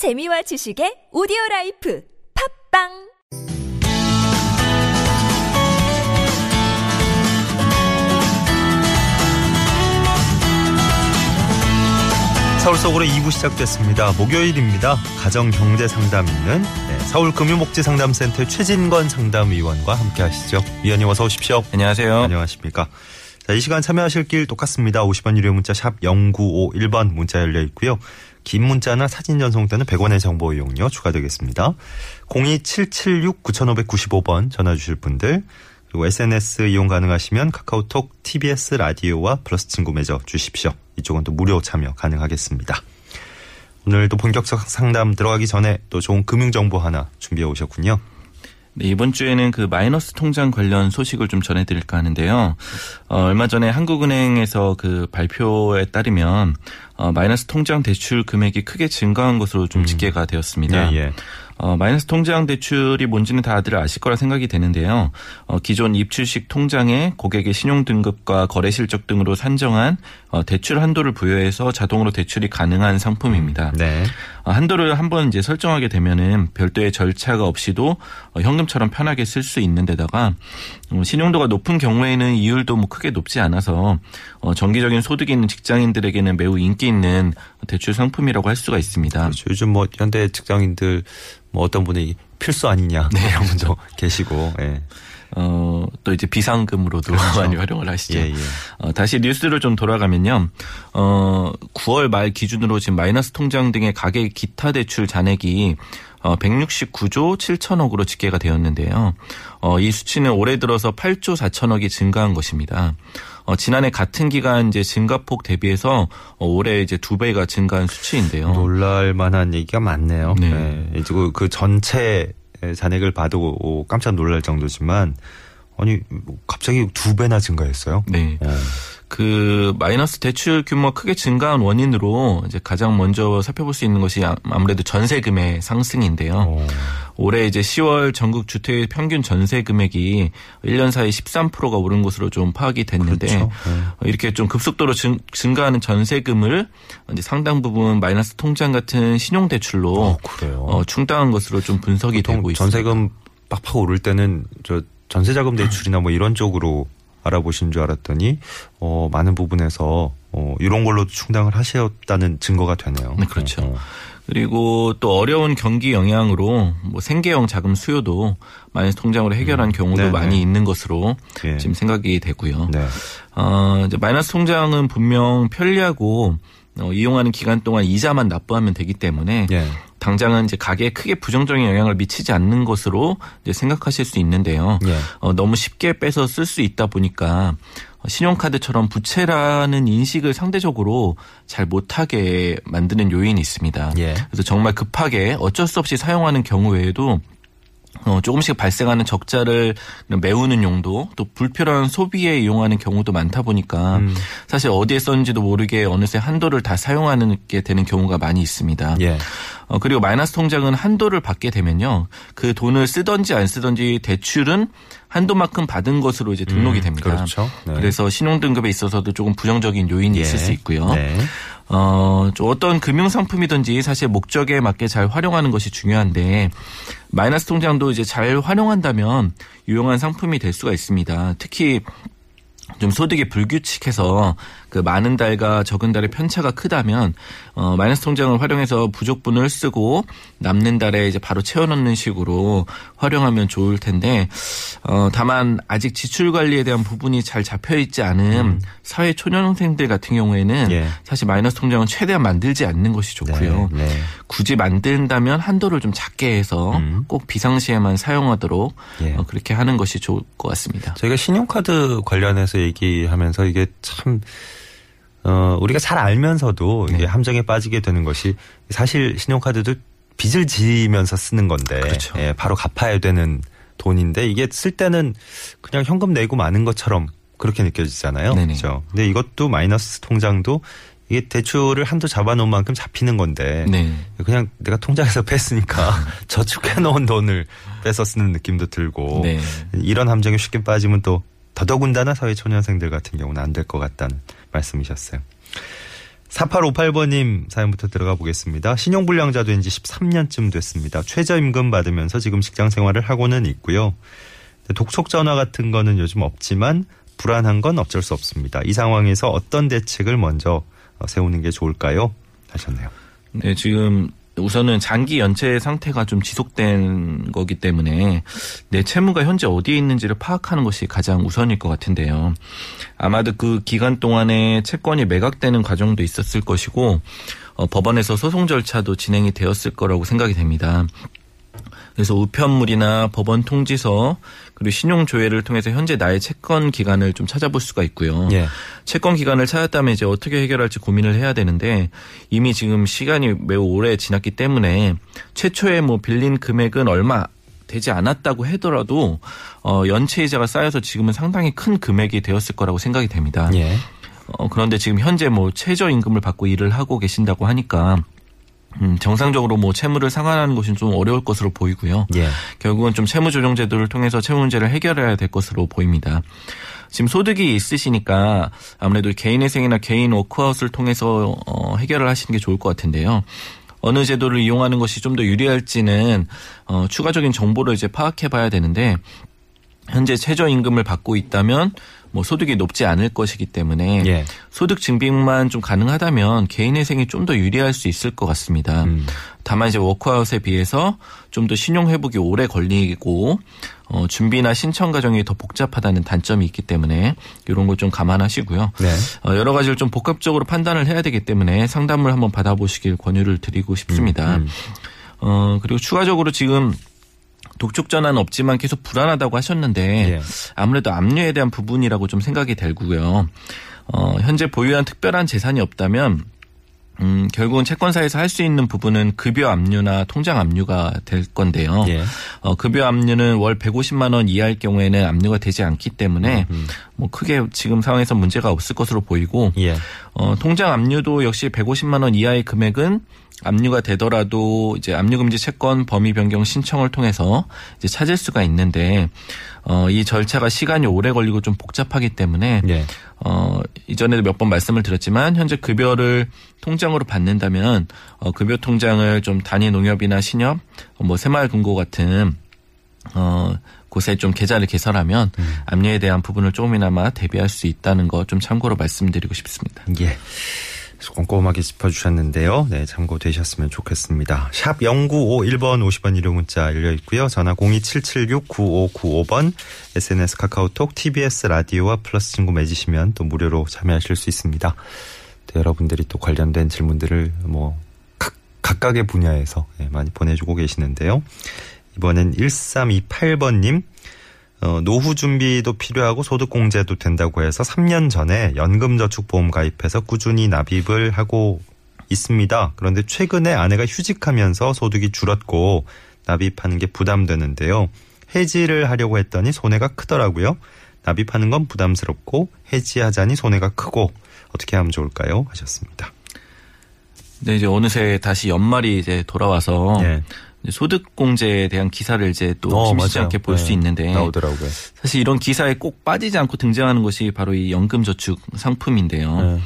재미와 지식의 오디오 life 팟빵 서울 속으로 2부 시작됐습니다. 목요일입니다. 가정 경제 상담 있는 네, 서울 금융복지 상담센터 최진건 상담위원과 함께 하시죠. 위원님 어서 오십시오. 안녕하세요. 안녕하십니까. 자, 이 시간 참여하실 길 똑같습니다. 50원 유료 문자 샵 0951번 문자 열려 있고요. 긴 문자나 사진 전송 때는 100원의 정보 이용료 추가되겠습니다. 02776-9595번 전화 주실 분들 그리고 SNS 이용 가능하시면 카카오톡 TBS 라디오와 플러스 친구 맺어 주십시오. 이쪽은 또 무료 참여 가능하겠습니다. 오늘도 본격적 상담 들어가기 전에 또 좋은 금융 정보 하나 준비해 오셨군요. 네, 이번 주에는 그 마이너스 통장 관련 소식을 좀 전해드릴까 하는데요. 어, 얼마 전에 한국은행에서 그 발표에 따르면 어, 마이너스 통장 대출 금액이 크게 증가한 것으로 좀 집계가 되었습니다. 예, 예. 어, 마이너스 통장 대출이 뭔지는 다들 아실 거라 생각이 되는데요. 어, 기존 입출식 통장에 고객의 신용 등급과 거래 실적 등으로 산정한 어, 대출 한도를 부여해서 자동으로 대출이 가능한 상품입니다. 네. 어, 한도를 한번 이제 설정하게 되면은 별도의 절차가 없이도 어, 현금처럼 편하게 쓸 수 있는 데다가 어, 신용도가 높은 경우에는 이율도 뭐 크게 높지 않아서 어, 정기적인 소득이 있는 직장인들에게는 매우 인기 있는 대출 상품이라고 할 수가 있습니다. 그렇죠. 요즘 뭐 현대 직장인들 뭐 어떤 분이 필수 아니냐 네. 이런 분도 계시고 예. 어, 또 이제 비상금으로도 많이 활용을 하시죠. 예, 예. 어, 다시 뉴스를 좀 돌아가면요. 어, 9월 말 기준으로 지금 마이너스 통장 등의 가계 기타 대출 잔액이 어, 169조 7천억으로 집계가 되었는데요. 어, 이 수치는 올해 들어서 8조 4천억이 증가한 것입니다. 어, 지난해 같은 기간 이제 증가폭 대비해서 어, 올해 이제 두 배가 증가한 수치인데요. 놀랄 만한 얘기가 많네요. 네. 네. 이제 그, 그 전체 잔액을 봐도 깜짝 놀랄 정도지만 아니 갑자기 두 배나 증가했어요. 네. 어. 그 마이너스 대출 규모가 크게 증가한 원인으로 이제 가장 먼저 살펴볼 수 있는 것이 아- 아무래도 전세금의 상승인데요. 어. 올해 이제 10월 전국 주택 평균 전세 금액이 1년 사이 13%가 오른 것으로 좀 파악이 됐는데 그렇죠. 네. 어, 이렇게 좀 급속도로 증, 증가하는 전세금을 이제 상당 부분 마이너스 통장 같은 신용 대출로 어. 어, 충당한 것으로 좀 분석이 되고 있습니다. 전세금 빡빡 오를 때는 저 전세자금 대출이나 뭐 이런 쪽으로 알아보신 줄 알았더니 어 많은 부분에서 어 이런 걸로 충당을 하셨다는 증거가 되네요. 네, 그렇죠. 어, 어. 그리고 또 어려운 경기 영향으로 뭐 생계형 자금 수요도 마이너스 통장으로 해결한 경우도 네네. 많이 있는 것으로 예. 지금 생각이 되고요. 네. 어, 이제 마이너스 통장은 분명 편리하고 어, 이용하는 기간 동안 이자만 납부하면 되기 때문에 예. 당장은 이제 가계에 크게 부정적인 영향을 미치지 않는 것으로 이제 생각하실 수 있는데요. 예. 어, 너무 쉽게 빼서 쓸 수 있다 보니까 어, 신용카드처럼 부채라는 인식을 상대적으로 잘 못하게 만드는 요인이 있습니다. 예. 그래서 정말 급하게 어쩔 수 없이 사용하는 경우 외에도 어, 조금씩 발생하는 적자를 메우는 용도 또 불필요한 소비에 이용하는 경우도 많다 보니까 음. 사실 어디에 썼는지도 모르게 어느새 한도를 다 사용하는 게 되는 경우가 많이 있습니다. 예. 어, 그리고 마이너스 통장은 한도를 받게 되면요. 그 돈을 쓰던지 안 쓰던지 대출은 한도만큼 받은 것으로 이제 등록이 음, 됩니다. 그렇죠. 네. 그래서 신용 등급에 있어서도 조금 부정적인 요인이 예. 있을 수 있고요. 네. 어, 좀 어떤 금융 상품이든지 사실 목적에 맞게 잘 활용하는 것이 중요한데 마이너스 통장도 이제 잘 활용한다면 유용한 상품이 될 수가 있습니다. 특히 좀 소득이 불규칙해서 그 많은 달과 적은 달의 편차가 크다면 어 마이너스 통장을 활용해서 부족분을 쓰고 남는 달에 이제 바로 채워넣는 식으로 활용하면 좋을 텐데 어 다만 아직 지출 관리에 대한 부분이 잘 잡혀 있지 않은 사회 초년생들 같은 경우에는 예. 사실 마이너스 통장은 최대한 만들지 않는 것이 좋고요. 네. 네. 굳이 만든다면 한도를 좀 작게 해서 음. 꼭 비상시에만 사용하도록 예. 어, 그렇게 하는 것이 좋을 것 같습니다. 저희가 신용카드 관련해서 얘기하면서 이게 참, 어, 우리가 잘 알면서도 네. 이게 함정에 빠지게 되는 것이 사실 신용카드도 빚을 지면서 쓰는 건데, 그렇죠. 예, 바로 갚아야 되는 돈인데 이게 쓸 때는 그냥 현금 내고 마는 것처럼 그렇게 느껴지잖아요. 네네. 그렇죠. 근데 이것도 마이너스 통장도 이게 대출을 한도 잡아놓은 만큼 잡히는 건데 네. 그냥 내가 통장에서 뺐으니까 저축해 놓은 돈을 뺏어 쓰는 느낌도 들고 네. 이런 함정에 쉽게 빠지면 또 더더군다나 사회 초년생들 같은 경우는 안 될 것 같다는 말씀이셨어요. 4858번님 사연부터 들어가 보겠습니다. 신용불량자 된 지 13년쯤 됐습니다. 최저임금 받으면서 지금 직장 생활을 하고는 있고요. 독촉 전화 같은 거는 요즘 없지만 불안한 건 어쩔 수 없습니다. 이 상황에서 어떤 대책을 먼저 세우는 게 좋을까요? 하셨네요. 네, 지금 우선은 장기 연체 상태가 좀 지속된 거기 때문에 내 채무가 현재 어디에 있는지를 파악하는 것이 가장 우선일 것 같은데요. 아마도 그 기간 동안에 채권이 매각되는 과정도 있었을 것이고 어, 법원에서 소송 절차도 진행이 되었을 거라고 생각이 됩니다. 그래서 우편물이나 법원 통지서 그리고 신용 조회를 통해서 현재 나의 채권 기간을 좀 찾아볼 수가 있고요. 예. 채권 기간을 찾았다면 이제 어떻게 해결할지 고민을 해야 되는데 이미 지금 시간이 매우 오래 지났기 때문에 최초에 뭐 빌린 금액은 얼마 되지 않았다고 하더라도 어 연체 이자가 쌓여서 지금은 상당히 큰 금액이 되었을 거라고 생각이 됩니다. 예. 어 그런데 지금 현재 뭐 최저 임금을 받고 일을 하고 계신다고 하니까 음, 정상적으로 뭐 채무를 상환하는 것은 좀 어려울 것으로 보이고요. 예. 결국은 좀 채무 조정 제도를 통해서 채무 문제를 해결해야 될 것으로 보입니다. 지금 소득이 있으시니까 아무래도 개인회생이나 개인 워크아웃을 통해서 어, 해결을 하시는 게 좋을 것 같은데요. 어느 제도를 이용하는 것이 좀 더 유리할지는 어, 추가적인 정보를 이제 파악해 봐야 되는데 현재 최저임금을 받고 있다면 뭐 소득이 높지 않을 것이기 때문에 예. 소득 증빙만 좀 가능하다면 개인회생이 좀 더 유리할 수 있을 것 같습니다. 음. 다만 이제 워크아웃에 비해서 좀 더 신용 회복이 오래 걸리고 어, 준비나 신청 과정이 더 복잡하다는 단점이 있기 때문에 이런 걸 좀 감안하시고요. 네. 어, 여러 가지를 좀 복합적으로 판단을 해야 되기 때문에 상담을 한번 받아보시길 권유를 드리고 싶습니다. 음, 음. 어, 그리고 추가적으로 지금 독촉 전화는 없지만 계속 불안하다고 하셨는데 예. 아무래도 압류에 대한 부분이라고 좀 생각이 들고요. 어, 현재 보유한 특별한 재산이 없다면 음, 결국은 채권사에서 할 수 있는 부분은 급여 압류나 통장 압류가 될 건데요. 예. 어, 급여 압류는 월 150만 원 이하일 경우에는 압류가 되지 않기 때문에 음. 뭐 크게 지금 상황에서 문제가 없을 것으로 보이고 예. 어, 통장 압류도 역시 150만 원 이하의 금액은 압류가 되더라도 이제 압류 금지 채권 범위 변경 신청을 통해서 이제 찾을 수가 있는데 어, 이 절차가 시간이 오래 걸리고 좀 복잡하기 때문에 네. 어, 이전에도 몇 번 말씀을 드렸지만 현재 급여를 통장으로 받는다면 어, 급여 통장을 좀 단위 농협이나 신협, 뭐 새마을금고 같은 어, 곳에 좀 계좌를 개설하면 음. 압류에 대한 부분을 조금이나마 대비할 수 있다는 거 좀 참고로 말씀드리고 싶습니다. 예. 꼼꼼하게 짚어주셨는데요. 네, 참고되셨으면 좋겠습니다. 샵 0951번 50원 유료 문자 열려 있고요. 전화 02776-9595번 SNS 카카오톡 TBS 라디오와 플러스 친구 맺으시면 또 무료로 참여하실 수 있습니다. 네, 여러분들이 또 관련된 질문들을 뭐 각, 각각의 분야에서 네, 많이 보내주고 계시는데요. 이번엔 1328번님 어, 노후 준비도 필요하고 소득 공제도 된다고 해서 3년 전에 연금저축보험 가입해서 꾸준히 납입을 하고 있습니다. 그런데 최근에 아내가 휴직하면서 소득이 줄었고 납입하는 게 부담되는데요. 해지를 하려고 했더니 손해가 크더라고요. 납입하는 건 부담스럽고 해지하자니 손해가 크고 어떻게 하면 좋을까요? 하셨습니다. 네, 이제 어느새 다시 연말이 이제 돌아와서 네. 소득공제에 대한 기사를 이제 또 어, 심심치 않게 볼수 네. 있는데 나오더라고요. 사실 이런 기사에 꼭 빠지지 않고 등장하는 것이 바로 이 연금저축 상품인데요. 네.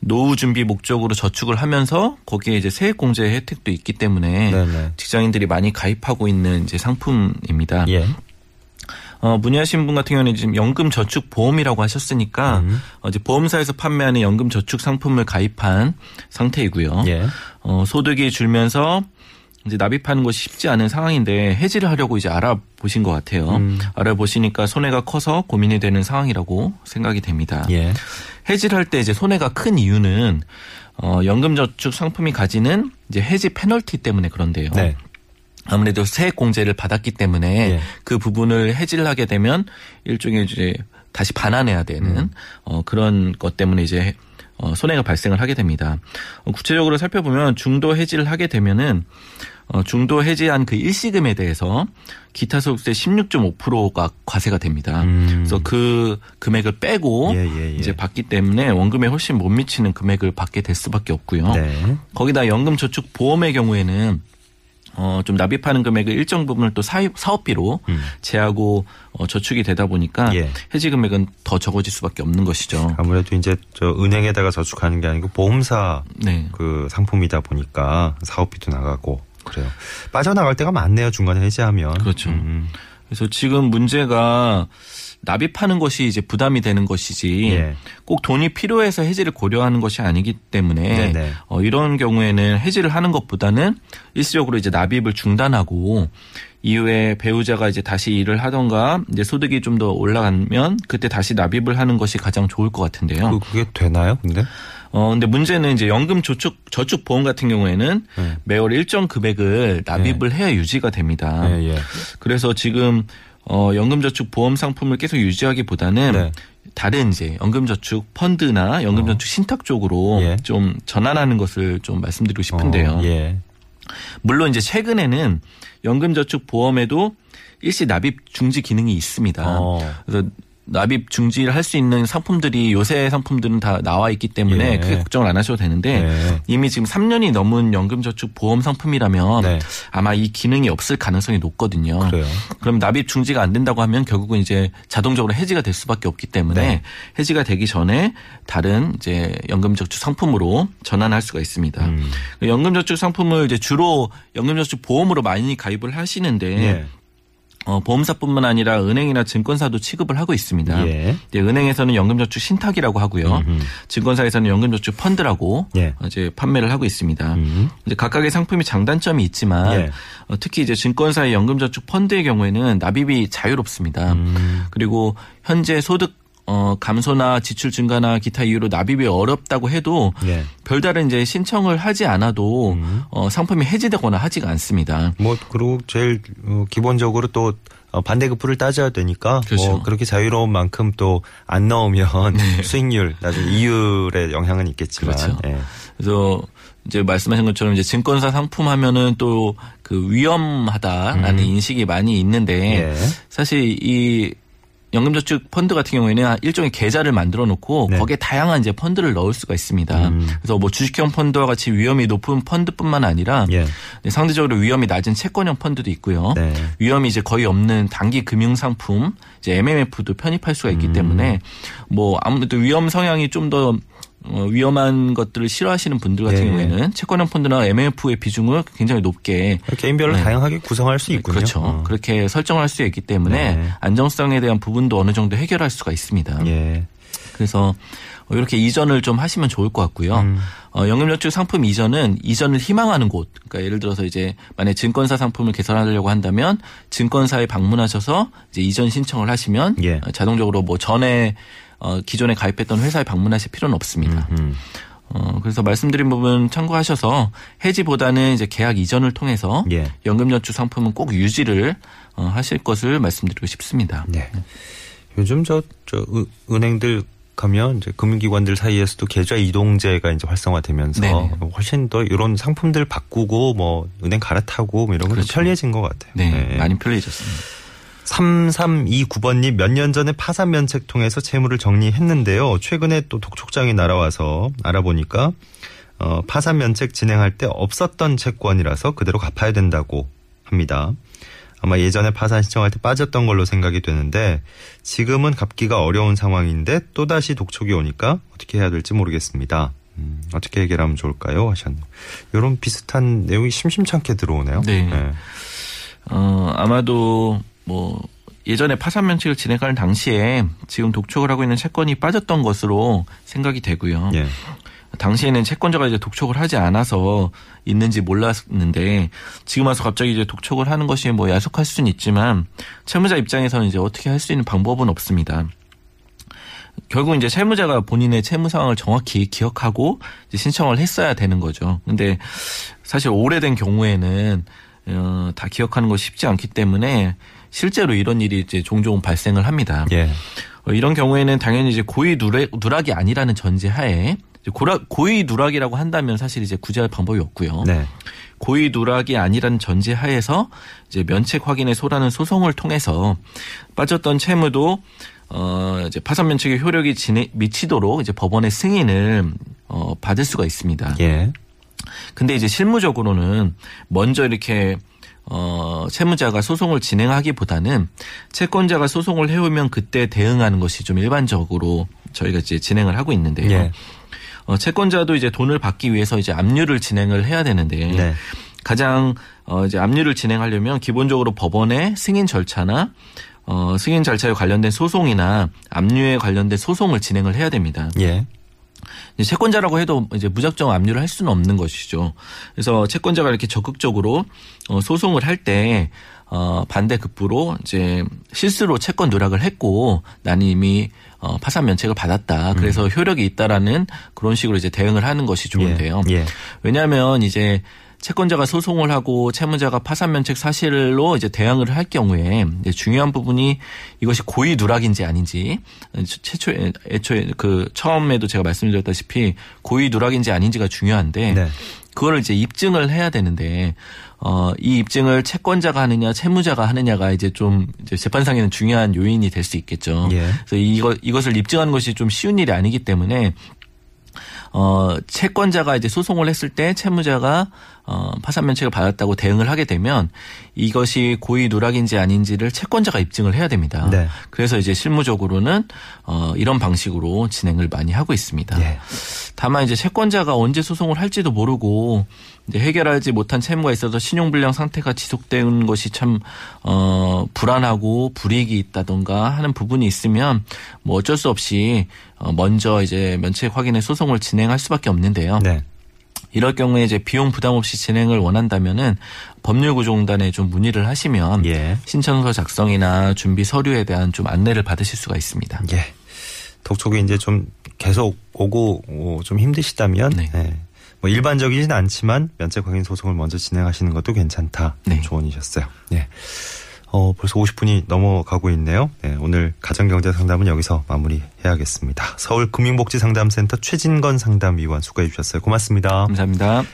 노후 준비 목적으로 저축을 하면서 거기에 이제 세액 공제 혜택도 있기 때문에 네네. 네. 직장인들이 많이 가입하고 있는 이제 상품입니다. 예. 어, 문의하신 분 같은 경우는 지금 연금 저축 보험이라고 하셨으니까 음. 어, 이제 보험사에서 판매하는 연금 저축 상품을 가입한 상태이고요. 예. 어, 소득이 줄면서 이제 납입하는 것이 쉽지 않은 상황인데 해지를 하려고 이제 알아보신 것 같아요. 음. 알아보시니까 손해가 커서 고민이 되는 상황이라고 생각이 됩니다. 예. 해지를 할 때 이제 손해가 큰 이유는 어 연금저축 상품이 가지는 이제 해지 페널티 때문에 그런데요. 네. 아무래도 세액 공제를 받았기 때문에 예. 그 부분을 해지를 하게 되면 일종의 이제 다시 반환해야 되는 음. 어 그런 것 때문에 이제 어, 손해가 발생을 하게 됩니다. 어, 구체적으로 살펴보면 중도 해지를 하게 되면은 어, 중도 해지한 그 일시금에 대해서 기타 소득세 16.5%가 과세가 됩니다. 음. 그래서 그 금액을 빼고 예, 예, 예. 이제 받기 때문에 원금에 훨씬 못 미치는 금액을 받게 될 수밖에 없고요. 네. 거기다 연금 저축 보험의 경우에는 어, 좀 납입하는 금액의 일정 부분을 또 사업, 사업비로 음. 제하고 어, 저축이 되다 보니까 예. 해지 금액은 더 적어질 수밖에 없는 것이죠. 아무래도 이제 저 은행에다가 저축하는 게 아니고 보험사 네. 그 상품이다 보니까 사업비도 나가고 그래요. 빠져나갈 때가 많네요. 중간에 해지하면. 그렇죠. 음, 그래서 지금 문제가 납입하는 것이 이제 부담이 되는 것이지 예. 꼭 돈이 필요해서 해지를 고려하는 것이 아니기 때문에. 어, 이런 경우에는 해지를 하는 것보다는 일시적으로 이제 납입을 중단하고 이후에 배우자가 이제 다시 일을 하던가 이제 소득이 좀 더 올라가면 그때 다시 납입을 하는 것이 가장 좋을 것 같은데요. 그, 그게 되나요? 근데? 어, 근데 문제는 이제 연금 저축, 저축 보험 같은 경우에는 네. 매월 일정 금액을 납입을 해야 유지가 됩니다. 예, 예. 그래서 지금 어, 연금저축 보험 상품을 계속 유지하기보다는 네. 다른 이제 연금저축 펀드나 연금저축 신탁 쪽으로 어. 예. 좀 전환하는 것을 좀 말씀드리고 싶은데요. 어, 예. 물론 이제 최근에는 연금저축 보험에도 일시 납입 중지 기능이 있습니다. 어. 그래서 납입 중지를 할 수 있는 상품들이 요새 상품들은 다 나와 있기 때문에 예. 크게 걱정을 안 하셔도 되는데 네. 이미 지금 3년이 넘은 연금저축 보험 상품이라면 네. 아마 이 기능이 없을 가능성이 높거든요. 그래요. 그럼 납입 중지가 안 된다고 하면 결국은 이제 자동적으로 해지가 될 수밖에 없기 때문에 네. 해지가 되기 전에 다른 이제 연금저축 상품으로 전환할 수가 있습니다. 음. 연금저축 상품을 이제 주로 연금저축 보험으로 많이 가입을 하시는데 예. 어, 보험사뿐만 아니라 은행이나 증권사도 취급을 하고 있습니다. 예. 이제 은행에서는 연금저축 신탁이라고 하고요. 음흠. 증권사에서는 연금저축 펀드라고 예. 어, 이제 판매를 하고 있습니다. 음. 이제 각각의 상품이 장단점이 있지만 예. 어, 특히 이제 증권사의 연금저축 펀드의 경우에는 납입이 자유롭습니다. 음. 그리고 현재 소득 어, 감소나 지출 증가나 기타 이유로 납입이 어렵다고 해도 예. 별다른 이제 신청을 하지 않아도 음. 어, 상품이 해지되거나 하지가 않습니다. 뭐 그리고 제일 어, 기본적으로 또 어, 반대급부를 따져야 되니까 그렇죠. 뭐 그렇게 자유로운 만큼 또안 넣으면 수익률 나중에 이율에 영향은 있겠지만 네. 그렇죠. 예. 그래서 이제 말씀하신 것처럼 이제 증권사 상품 하면은 또 그 위험하다라는 인식이 많이 있는데 음. 예. 사실 이 연금저축 펀드 같은 경우에는 일종의 계좌를 만들어 놓고 네. 거기에 다양한 이제 펀드를 넣을 수가 있습니다. 음. 그래서 뭐 주식형 펀드와 같이 위험이 높은 펀드뿐만 아니라 예. 상대적으로 위험이 낮은 채권형 펀드도 있고요. 네. 위험이 이제 거의 없는 단기 금융 상품, 이제 MMF도 편입할 수가 있기 때문에 뭐 아무래도 위험 성향이 좀더 어, 위험한 것들을 싫어하시는 분들 같은 예. 경우에는 채권형 펀드나 MMF의 비중을 굉장히 높게 개인별로 네. 다양하게 구성할 수 있군요. 그렇죠. 어. 그렇게 설정할 수 있기 때문에 네. 안정성에 대한 부분도 어느 정도 해결할 수가 있습니다. 예. 그래서 어, 이렇게 이전을 좀 하시면 좋을 것 같고요. 음. 어, 연금저축 상품 이전은 이전을 희망하는 곳. 그러니까 예를 들어서 이제 만약 증권사 상품을 개설하려고 한다면 증권사에 방문하셔서 이제 이전 신청을 하시면 예. 어, 자동적으로 뭐 전에 어, 기존에 가입했던 회사에 방문하실 필요는 없습니다. 음. 어, 그래서 말씀드린 부분 참고하셔서 해지보다는 이제 계약 이전을 통해서 예. 연금저축 상품은 꼭 유지를 어, 하실 것을 말씀드리고 싶습니다. 네. 요즘 저, 저 은- 은행들 가면 이제 금융기관들 사이에서도 계좌 이동제가 이제 활성화되면서 네네. 훨씬 더 이런 상품들 바꾸고 뭐 은행 갈아타고 뭐 이런 건 그렇죠. 편리해진 것 같아요. 네, 많이 편리해졌습니다. 3329번님 몇 년 전에 파산 면책 통해서 채무를 정리했는데요. 최근에 또 독촉장이 날아와서 알아보니까 어, 파산 면책 진행할 때 없었던 채권이라서 그대로 갚아야 된다고 합니다. 아마 예전에 파산 신청할 때 빠졌던 걸로 생각이 되는데 지금은 갚기가 어려운 상황인데 또다시 독촉이 오니까 어떻게 해야 될지 모르겠습니다. 음, 어떻게 해결하면 좋을까요? 하셨네요. 이런 비슷한 내용이 심심찮게 들어오네요. 네. 어, 아마도 뭐 예전에 파산 면책을 진행하는 당시에 지금 독촉을 하고 있는 채권이 빠졌던 것으로 생각이 되고요. 예. 당시에는 채권자가 이제 독촉을 하지 않아서 있는지 몰랐는데 지금 와서 갑자기 이제 독촉을 하는 것이 뭐 야속할 수는 있지만 채무자 입장에서는 이제 어떻게 할 수 있는 방법은 없습니다. 결국 이제 채무자가 본인의 채무 상황을 정확히 기억하고 이제 신청을 했어야 되는 거죠. 근데 사실 오래된 경우에는 어, 다 기억하는 것이 쉽지 않기 때문에 실제로 이런 일이 이제 종종 발생을 합니다. 예. 어, 이런 경우에는 당연히 이제 고의 누락, 누락이 아니라는 전제하에 고라, 고의 누락이라고 한다면 사실 이제 구제할 방법이 없고요. 네. 고의 누락이 아니라는 전제 하에서 이제 면책 확인의 소라는 소송을 통해서 빠졌던 채무도 어 이제 파산 면책의 효력이 지내, 미치도록 이제 법원의 승인을 어 받을 수가 있습니다. 예. 근데 이제 실무적으로는 먼저 이렇게 어, 채무자가 소송을 진행하기보다는 채권자가 소송을 해오면 그때 대응하는 것이 좀 일반적으로 저희가 이제 진행을 하고 있는데요. 예. 어, 채권자도 이제 돈을 받기 위해서 이제 압류를 진행을 해야 되는데 네. 가장 어, 이제 압류를 진행하려면 기본적으로 법원의 승인 절차나 어, 승인 절차에 관련된 소송이나 압류에 관련된 소송을 진행을 해야 됩니다. 예. 이제 채권자라고 해도 이제 무작정 압류를 할 수는 없는 것이죠. 그래서 채권자가 이렇게 적극적으로 어, 소송을 할때 어, 반대 급부로 이제 실수로 채권 누락을 했고 나는 이미 어, 파산 면책을 받았다. 그래서 효력이 있다라는 그런 식으로 이제 대응을 하는 것이 좋은데요. 예. 예. 왜냐하면 이제 채권자가 소송을 하고 채무자가 파산 면책 사실로 이제 대항을 할 경우에 이제 중요한 부분이 이것이 고의 누락인지 아닌지 최초에 애초에 그 처음에도 제가 말씀드렸다시피 고의 누락인지 아닌지가 중요한데 네. 그거를 이제 입증을 해야 되는데 어, 이 입증을 채권자가 하느냐 채무자가 하느냐가 이제 좀 이제 재판상에는 중요한 요인이 될 수 있겠죠. 예. 그래서 이거 이것을 입증하는 것이 좀 쉬운 일이 아니기 때문에 어, 채권자가 이제 소송을 했을 때 채무자가 어, 파산 면책을 받았다고 대응을 하게 되면 이것이 고의 누락인지 아닌지를 채권자가 입증을 해야 됩니다. 네. 그래서 이제 실무적으로는 어, 이런 방식으로 진행을 많이 하고 있습니다. 예. 다만 이제 채권자가 언제 소송을 할지도 모르고 해결하지 못한 채무가 있어서 신용불량 상태가 지속되는 것이 참 어, 불안하고 불이익이 있다던가 하는 부분이 있으면 뭐 어쩔 수 없이 어, 먼저 이제 면책 확인의 소송을 진행할 수밖에 없는데요. 네. 이럴 경우에 이제 비용 부담 없이 진행을 원한다면은 법률구조공단에 좀 문의를 하시면 예. 신청서 작성이나 준비 서류에 대한 좀 안내를 받으실 수가 있습니다. 예. 독촉이 이제 좀 계속 오고 오, 좀 힘드시다면 네. 예. 뭐 일반적이진 않지만 면책 확인 소송을 먼저 진행하시는 것도 괜찮다 네. 조언이셨어요. 예. 어, 벌써 50분이 넘어가고 있네요. 네, 오늘 가정경제 상담은 여기서 마무리해야겠습니다. 서울금융복지상담센터 최진건 상담위원 수고해 주셨어요. 고맙습니다. 감사합니다.